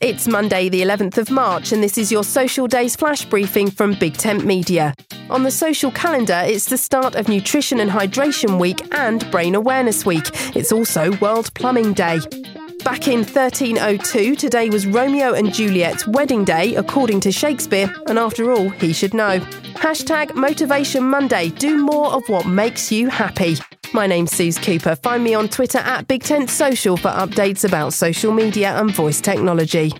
It's Monday, the 11th of March, and this is your Social Days flash briefing from Big Tent Media. On the social calendar, it's the start of Nutrition and Hydration Week and Brain Awareness Week. It's also World Plumbing Day. Back in 1302, today was Romeo and Juliet's wedding day, according to Shakespeare, and after all, he should know. Hashtag Motivation Monday. Do more of what makes you happy. My name's Suze Cooper. Find me on Twitter at Big Tent Social for updates about social media and voice technology.